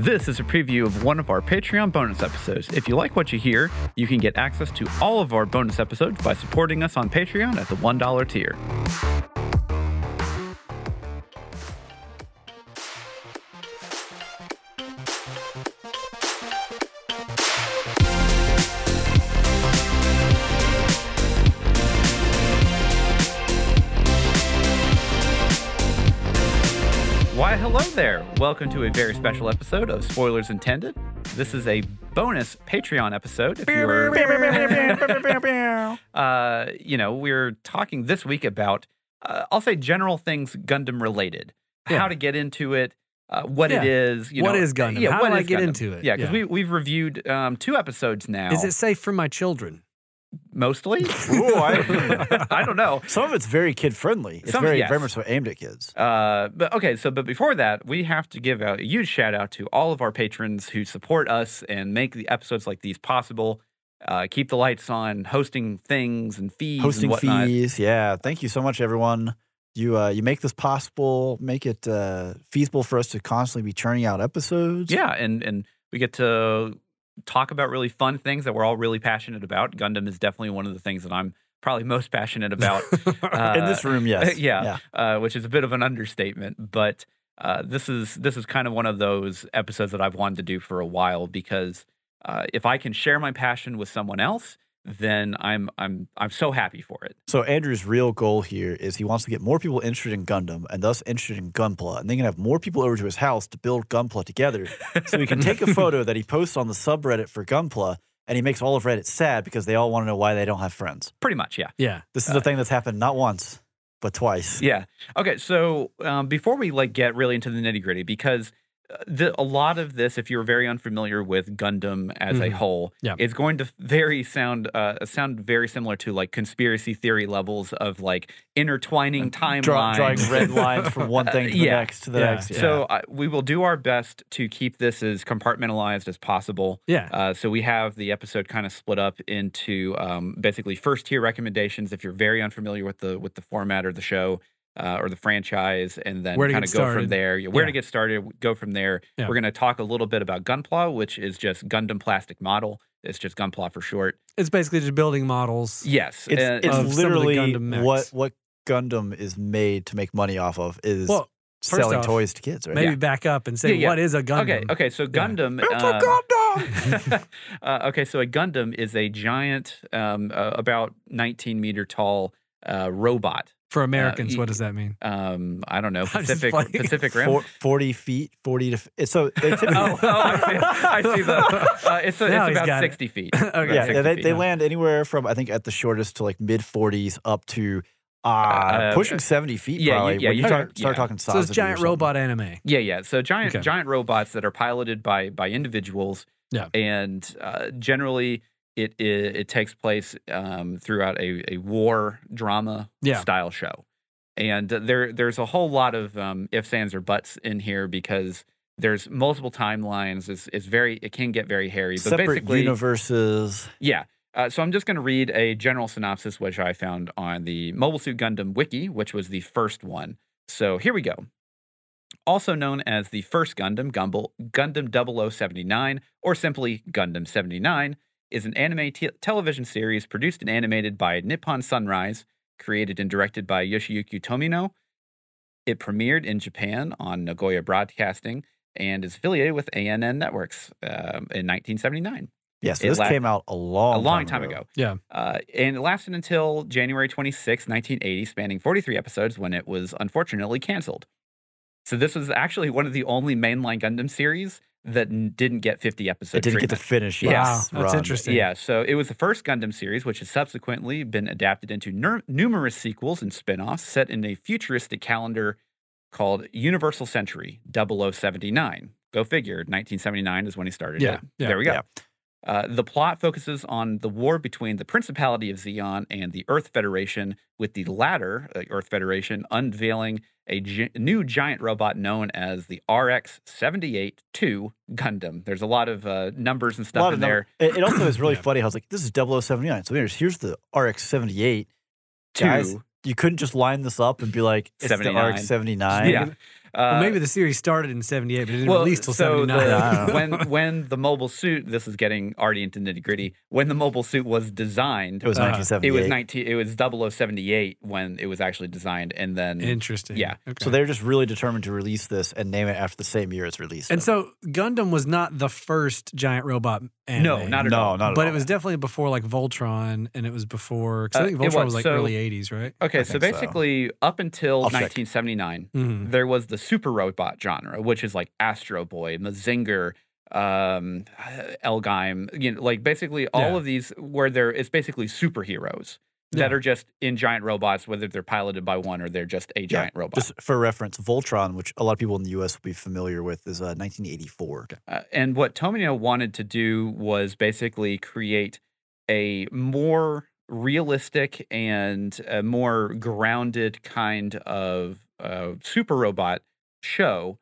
This is a preview of one of our Patreon bonus episodes. If you like what you hear, you can get access to all of our bonus episodes by supporting us on Patreon at the $1 tier. Why, hello there. Welcome to a very special episode of Spoilers Intended. This is a bonus Patreon episode. If you're, uh, you know, we're talking this week about, uh, I'll say general things Gundam related, Yeah. how to get into it, uh, what it Yeah. is. You What know, is Gundam? Yeah, How do I get Gundam? into it? Yeah, because Yeah. we we've reviewed um, two episodes now. Is it safe for my children? Mostly? Ooh, I- I don't know. Some of it's very kid friendly. It's Some- very yes. very much so aimed at kids. Uh, but okay, so but before that, we have to give a huge shout out to all of our patrons who support us and make the episodes like these possible. Uh, keep the lights on, hosting things and fees, Hosting and fees, yeah. Thank you so much, everyone. You uh, you make this possible, make it uh, feasible for us to constantly be churning out episodes. Yeah, and and we get to talk about really fun things that we're all really passionate about. Gundam is definitely one of the things that I'm probably most passionate about. Uh, in this room, yes, yeah, Uh, which is a bit of an understatement, but uh, this is this is kind of one of those episodes that I've wanted to do for a while because uh, if I can share my passion with someone else, then I'm I'm I'm so happy for it. So Andrew's real goal here is he wants to get more people interested in Gundam and thus interested in Gunpla, and they can have more people over to his house to build Gunpla together. so he can take a photo that he posts on the subreddit for Gunpla, and he makes all of Reddit sad because they all want to know why they don't have friends. Pretty much, yeah. Yeah. This is a thing that's happened not once but twice. Yeah. Okay. So um, before we like get really into the nitty gritty, because uh, the, a lot of this, if you're very unfamiliar with Gundam as a Mhm. whole, Yeah. it's going to very sound uh, sound very similar to like conspiracy theory levels of like intertwining timelines. Draw, drawing red lines from one thing to the Yeah. next to the Yeah. next. Yeah. So uh, we will do our best to keep this as compartmentalized as possible. Yeah. Uh, so we have the episode kind of split up into um, basically first tier recommendations if you're very unfamiliar with the with the format or the show uh, or the franchise, and then Where to kind of go from started. there. Yeah, Where to get started? Go from there. Yeah. We're going to talk a little bit about Gunpla, which is just Gundam plastic model. It's just Gunpla for short. It's basically just building models. Yes, it's and- it's of some of the literally Gundam what what Gundam is made to make money off of is Well, first selling off, toys to kids, right? maybe Yeah. back up and say, Yeah, yeah. what is a Gundam? Okay, okay. So Gundam. It's uh, a Gundam. uh, okay, so a Gundam is a giant, um, uh, about 19 meter tall uh, robot. For Americans, y- what does that mean? Um, I don't know, I'm Pacific playing. Pacific Rim. Four- Forty feet, forty to. f- It's so they typically. oh, oh, I see. I see the. Uh, it's a, Now it's about got it. 60 feet. Okay. Yeah, 60 yeah, they, feet. they land anywhere from I think at the shortest to like mid forties up to uh, Uh, pushing seventy feet. yeah, probably. yeah, when you you talk- start, start yeah. talking size. So it's it or giant robot anime. Yeah, yeah. So giant Okay. giant robots that are piloted by by individuals. Yeah. And uh, generally, it, it it takes place um, throughout a, a war drama Yeah. style show, and there there's a whole lot of um, ifs, ands, or buts in here because there's multiple timelines. It's, it's very it can get very hairy, but Separate basically, universes. yeah. Uh, so I'm just going to read a general synopsis, which I found on the Mobile Suit Gundam wiki, which was the first one. So here we go. Also known as the first Gundam, Gumbel, Gundam 0079, or simply Gundam 79, is an anime te- television series produced and animated by Nippon Sunrise, created and directed by Yoshiyuki Tomino. It premiered in Japan on Nagoya Broadcasting and is affiliated with ANN Networks um, in 1979 Yes, It this la- came out a long, a long time ago. Yeah. Uh, and it lasted until January 26, 1980, spanning 43 episodes when it was unfortunately canceled. So this was actually one of the only mainline Gundam series that n- didn't get 50 episodes. It didn't get to finish. Yeah. Wow, that's run. interesting. Yeah, so it was the first Gundam series, which has subsequently been adapted into ner- numerous sequels and spin offs set in a futuristic calendar called Universal Century 0079. Go figure, 1979 is when he started Yeah, yeah, there we go. yeah. Uh, the plot focuses on the war between the Principality of Zeon and the Earth Federation, with the latter, uh, Earth Federation, unveiling a gi- new giant robot known as the RX 78 2 Gundam. There's a lot of uh, numbers and stuff in there. It, it also is really Yeah. funny how it's like this is 0079. So here's here's the RX 78. Guys, you couldn't just line this up and be like it's 79. the RX 79. Yeah. Uh, well, maybe the series started in '78, but it didn't well, release till so '79. the- I don't know. when when the mobile suit, this is getting already into nitty gritty. When the mobile suit was designed, It was Uh, 1978. it was 19. It was 0078 when it was actually designed, and then Interesting. Yeah. Okay. So they're just really determined to release this and name it after the same year it's released. and so Gundam was not the first giant robot anime. no, not at no, all. not at But all. it was definitely before like Voltron, and it was before. 'cause Uh, I think it Voltron was, was like so- early '80s, right? Okay, so think so. basically, up until I'll check. 1979, Mhm. there was the super robot genre, which is like Astro Boy, Mazinger, um, Elgheim, you know, like basically all Yeah. of these where there it's basically superheroes that Yeah. are just in giant robots, whether they're piloted by one or they're just a giant robot. Just for reference, Voltron, which a lot of people in the U.S. will be familiar with, is uh, 1984. Uh, and what Tomino wanted to do was basically create a more realistic and a more grounded kind of uh, super robot show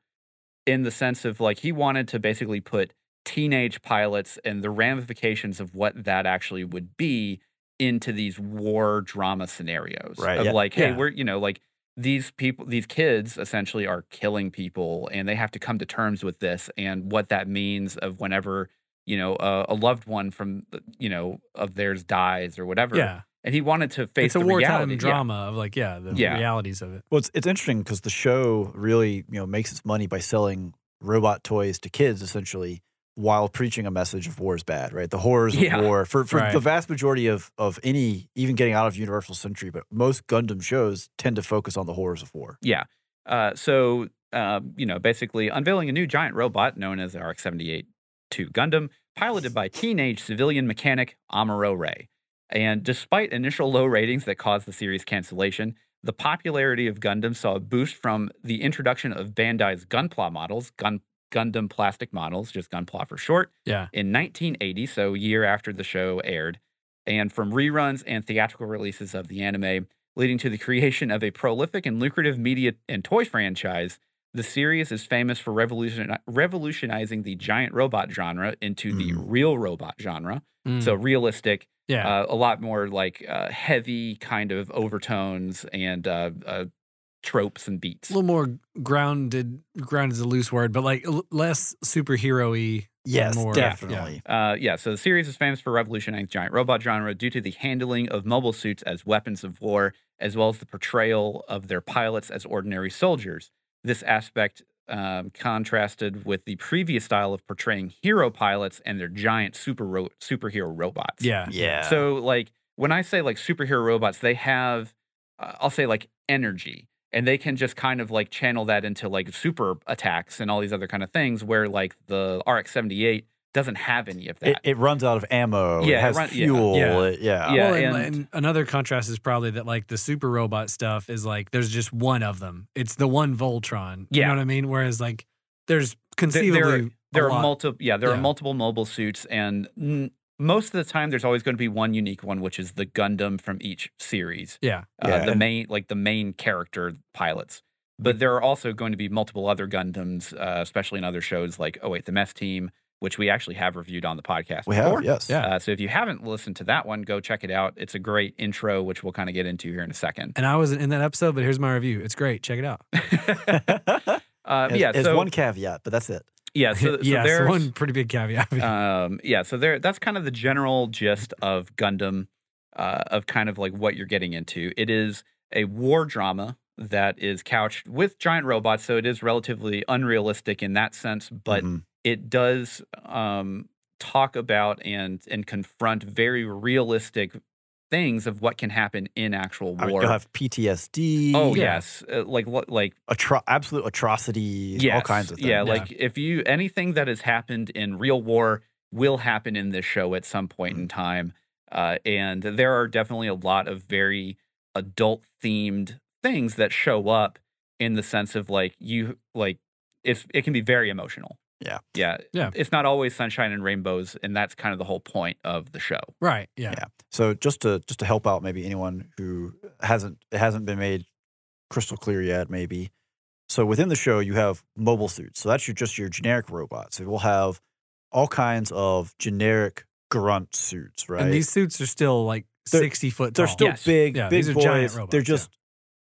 in the sense of like he wanted to basically put teenage pilots and the ramifications of what that actually would be into these war drama scenarios Right, of yeah. like hey Yeah. we're you know like these people these kids essentially are killing people and they have to come to terms with this and what that means of whenever you know a, a loved one from you know of theirs dies or whatever Yeah, and he wanted to face it's a the wartime reality yeah. drama of like yeah the Yeah. realities of it. Well, it's, it's interesting because the show really, you know, makes its money by selling robot toys to kids, essentially, while preaching a message of war is bad, right? The horrors Yeah. of war. For, for Right. the vast majority of, of any, even getting out of Universal Century, but most Gundam shows tend to focus on the horrors of war. Yeah. Uh, so, uh, you know, basically unveiling a new giant robot known as the RX 78 2 Gundam, piloted by teenage civilian mechanic Amuro Ray. And despite initial low ratings that caused the series cancellation, the popularity of Gundam saw a boost from the introduction of Bandai's Gunpla models, Gun, Gundam plastic models, just Gunpla for short, Yeah, in 1980, so a year after the show aired, and from reruns and theatrical releases of the anime, leading to the creation of a prolific and lucrative media and toy franchise. The series is famous for revolution- revolutionizing the giant robot genre into the Mhm. real robot genre. Mm. So realistic, yeah, uh, a lot more like uh, heavy kind of overtones and uh, uh, tropes and beats. a little more grounded. Grounded is a loose word, but like l- less superhero-y. Yes, more- yeah, definitely. Uh, yeah, so the series is famous for revolutionizing the giant robot genre due to the handling of mobile suits as weapons of war, as well as the portrayal of their pilots as ordinary soldiers. This aspect um, contrasted with the previous style of portraying hero pilots and their giant super ro- superhero robots. Yeah, Yeah. So, like, when I say like superhero robots, they have, uh, I'll say like energy, and they can just kind of like channel that into like super attacks and all these other kind of things. Where like the RX seventy eight doesn't have any of that. it, it runs out of ammo. Yeah, it it has run- fuel. Yeah. it- yeah. Yeah, well, and, and- and another contrast is probably that like the super robot stuff is like there's just one of them. It's the one Voltron. You Yeah. know what I mean? Whereas like there's There- conceivably there a are multiple yeah there Yeah. are multiple mobile suits and n- most of the time there's always going to be one unique one which is the gundam from each series Yeah, uh, Yeah, the main like the main character pilots but there are also going to be multiple other gundams uh, especially in other shows like oh wait the mess team which we actually have reviewed on the podcast We before. have, yes. Yeah. uh, so if you haven't listened to that one go check it out it's a great intro which we'll kind of get into here in a second and I wasn't in that episode, but here's my review. It's great. Check it out. uh, There's- yeah there's so one caveat, but that's it. yeah so, so yeah, there's one pretty big caveat. um, yeah, so there that's kind of the general gist of Gundam, uh, of kind of like what you're getting into. It is a war drama that is couched with giant robots, so it is relatively unrealistic in that sense, but Mhm. It does um, talk about and and confront very realistic things of what can happen in actual war. you'll have PTSD. oh Yeah. yes, uh, like what like atro- absolute atrocities, all kinds of things. Yeah, Yeah. like if you anything that has happened in real war will happen in this show at some point in time. Uh, and there are definitely a lot of very adult themed things that show up in the sense of like you like it's it can be very emotional. Yeah. Yeah. Yeah. It's not always sunshine and rainbows, and that's kind of the whole point of the show. right. Yeah. Yeah. So just to just to help out maybe anyone who hasn't it hasn't been made crystal clear yet, maybe. So within the show, you have mobile suits. So that's your just your generic robots. So we'll have all kinds of generic grunt suits, right? And these suits are still like They're- 60 foot they're still Yes. big, Yeah, big these are boys. giant robots, They're just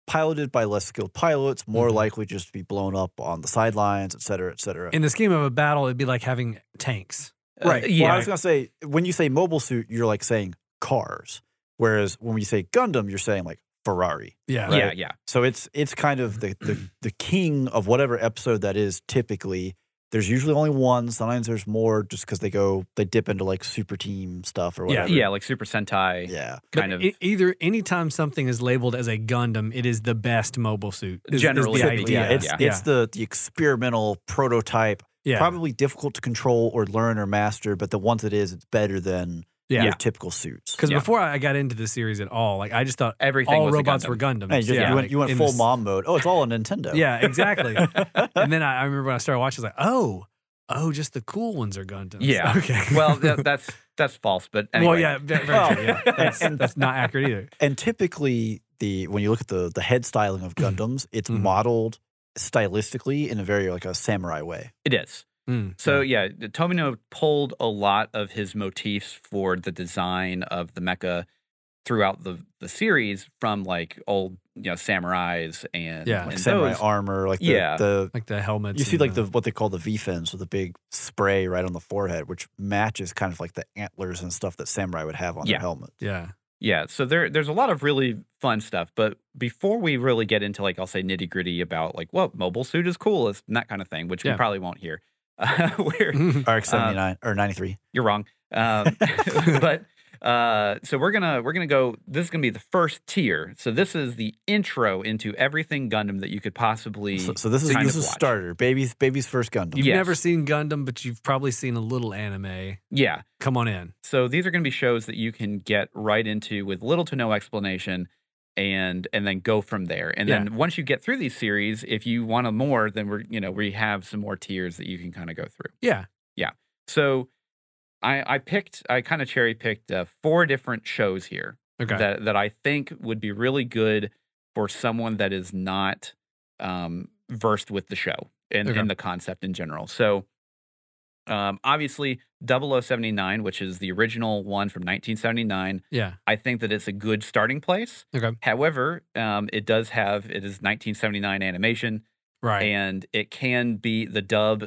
piloted by less skilled pilots, more Mhm. likely just to be blown up on the sidelines, et cetera, et cetera. In the scheme of a battle, it'd be like having tanks. Uh, right. yeah. Well, I was gonna say when you say mobile suit, you're like saying cars, whereas when you say Gundam, you're saying like Ferrari. Yeah. Right. Yeah, yeah. So it's it's kind of the the, the king of whatever episode that is. Typically, there's usually only one. Sometimes there's more, just because they go they dip into like super team stuff or Yeah. whatever. Yeah, yeah like Super Sentai yeah. kind But of. e- either anytime something is labeled as a Gundam, it is the best mobile suit. is- is Generally the idea. Yeah, it's yeah. it's the the experimental prototype. yeah. Probably difficult to control or learn or master, but the once it is, it's better than yeah. your typical suits. Because Yeah. before I got into the series at all, like I just thought everything all was robots Gundam. were Gundams. Hey, you, just- yeah, you went, you went full this- mom mode. Oh, it's all a Nintendo. Yeah, exactly. and then I, I remember when I started watching, I was like, oh, oh, just the cool ones are Gundams. Yeah. Okay. well, that, that's that's false, but anyway. well, yeah, very, very Well, true, yeah. That's, and- that's not accurate either. And typically, the when you look at the the head styling of Gundams, it's Mhm. modeled stylistically in a very like a samurai way. it is. Mm, So yeah, the Tomino pulled a lot of his motifs for the design of the mecha throughout the the series from like old you know samurais and Yeah. and Like samurai those- armor, like the, Yeah. the like the helmets. you see like the what they call the V fins with the big spray right on the forehead, which matches kind of like the antlers and stuff that samurai would have on Yeah. their helmet. yeah. Yeah, so there there's a lot of really fun stuff, but before we really get into like I'll say nitty gritty about like what mobile suit is cool and that kind of thing, which Yeah. we probably won't hear. Uh, we're RX seventy nine or ninety three. you're wrong, um, but uh, so we're gonna we're gonna go. This is gonna be the first tier. So this is the intro into everything Gundam that you could possibly. So, so this is kind this of is watch. starter baby's baby's first Gundam. You've Yes. never seen Gundam, but you've probably seen a little anime. yeah, Come on in. So these are going to be shows that you can get right into with little to no explanation and and then go from there. And Yeah. then once you get through these series, if you want a more, then we're you know, we have some more tiers that you can kind of go through. Yeah. Yeah. So I I picked I kind of cherry picked uh, four different shows here Okay. that that I think would be really good for someone that is not um, versed with the show and, Okay. and the concept in general. So, um, obviously, 0079, which is the original one from 1979, yeah. I think that it's a good starting place. Okay. However, um, it does have it is 1979 animation, Right. and it can be the dub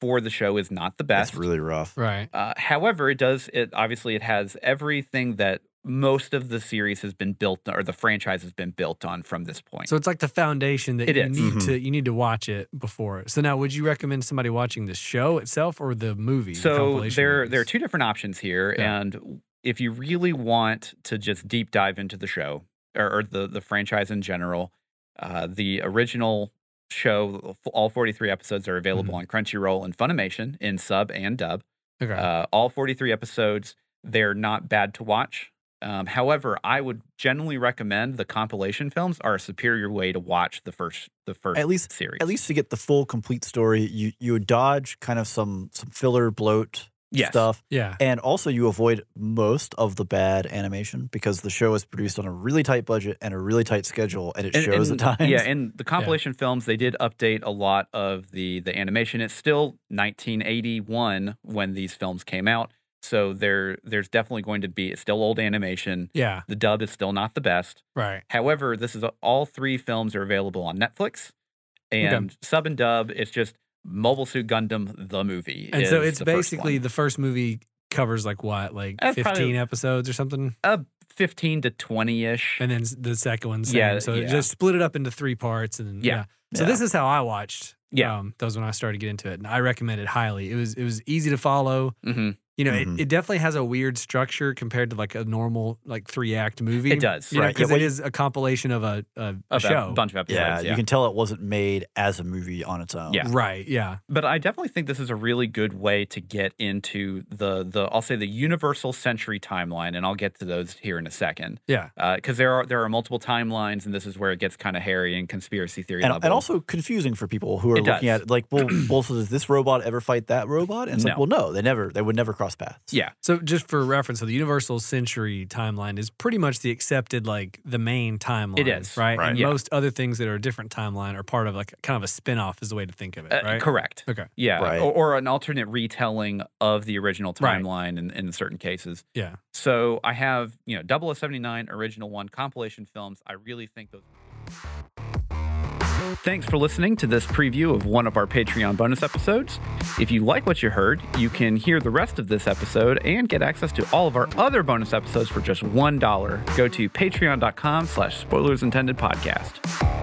for the show is not the best. It's really rough. right. Uh, however, it does. It obviously it has everything that most of the series has been built or the franchise has been built on from this point. So it's like the foundation that It you is. need Mhm. to you need to watch it before. So now, would you recommend somebody watching the show itself or the movie? So compilation there there are two different options here, Yeah. and if you really want to just deep dive into the show or, or the the franchise in general, uh, the original show, all forty three episodes are available Mm-hmm. on Crunchyroll and Funimation in sub and dub. Okay. Uh, all 43 episodes, they're not bad to watch. Um, however, I would generally recommend the compilation films are a superior way to watch the first the first At least- series. At least to get the full complete story, you you would dodge kind of some some filler bloat Yes. stuff. yeah. And also, you avoid most of the bad animation because the show is produced on a really tight budget and a really tight schedule, and it And- shows and- at times. Yeah, and the compilation films they did update a lot of the the animation. It's still 1981 when these films came out, so there there's definitely going to be it's still old animation. Yeah. The dub is still not the best. Right. However, this is all three films are available on Netflix, and sub and dub. It's just Mobile Suit Gundam the movie. And so it's the first basically one. the first movie covers like what, like Uh, 15 episodes or something? uh, fifteen to twenty ish. And then the second one. Yeah, so it yeah. just split it up into three parts. And Yeah. yeah. So Yeah. this is how I watched. Yeah. Um, that was when I started to get into it. And I recommend it highly. It was it was easy to follow. hmm You know, Mhm. it, it definitely has a weird structure compared to like a normal like three act movie. It does. You Right, yeah, because when it you- is a compilation of a, a, a show. a bunch of episodes. yeah, Yeah, you can tell it wasn't made as a movie on its own. Yeah. Right. Yeah. But I definitely think this is a really good way to get into the the I'll say the Universal Century timeline, and I'll get to those here in a second. Yeah. Because there are there are multiple timelines, and this is where it gets kind of hairy and conspiracy theory And, level. and also confusing for people who are It looking does. at it like, well, well, so does this robot ever fight that robot? And it's like, well, no, they never, they would never cross paths. yeah, So just for reference, so the Universal Century timeline is pretty much the accepted like the main timeline. It is, right. right. And Yeah. most other things that are a different timeline are part of like kind of a spin off is the way to think of it. Uh, right. correct. Okay. Yeah, Right. or, or an alternate retelling of the original Right. timeline in, in certain cases. Yeah. So I have you know 0079 original one compilation films. I really think those. Thanks for listening to this preview of one of our Patreon bonus episodes. If you like what you heard, you can hear the rest of this episode and get access to all of our other bonus episodes for just $1. Go to patreon.com slash spoilers intended podcast.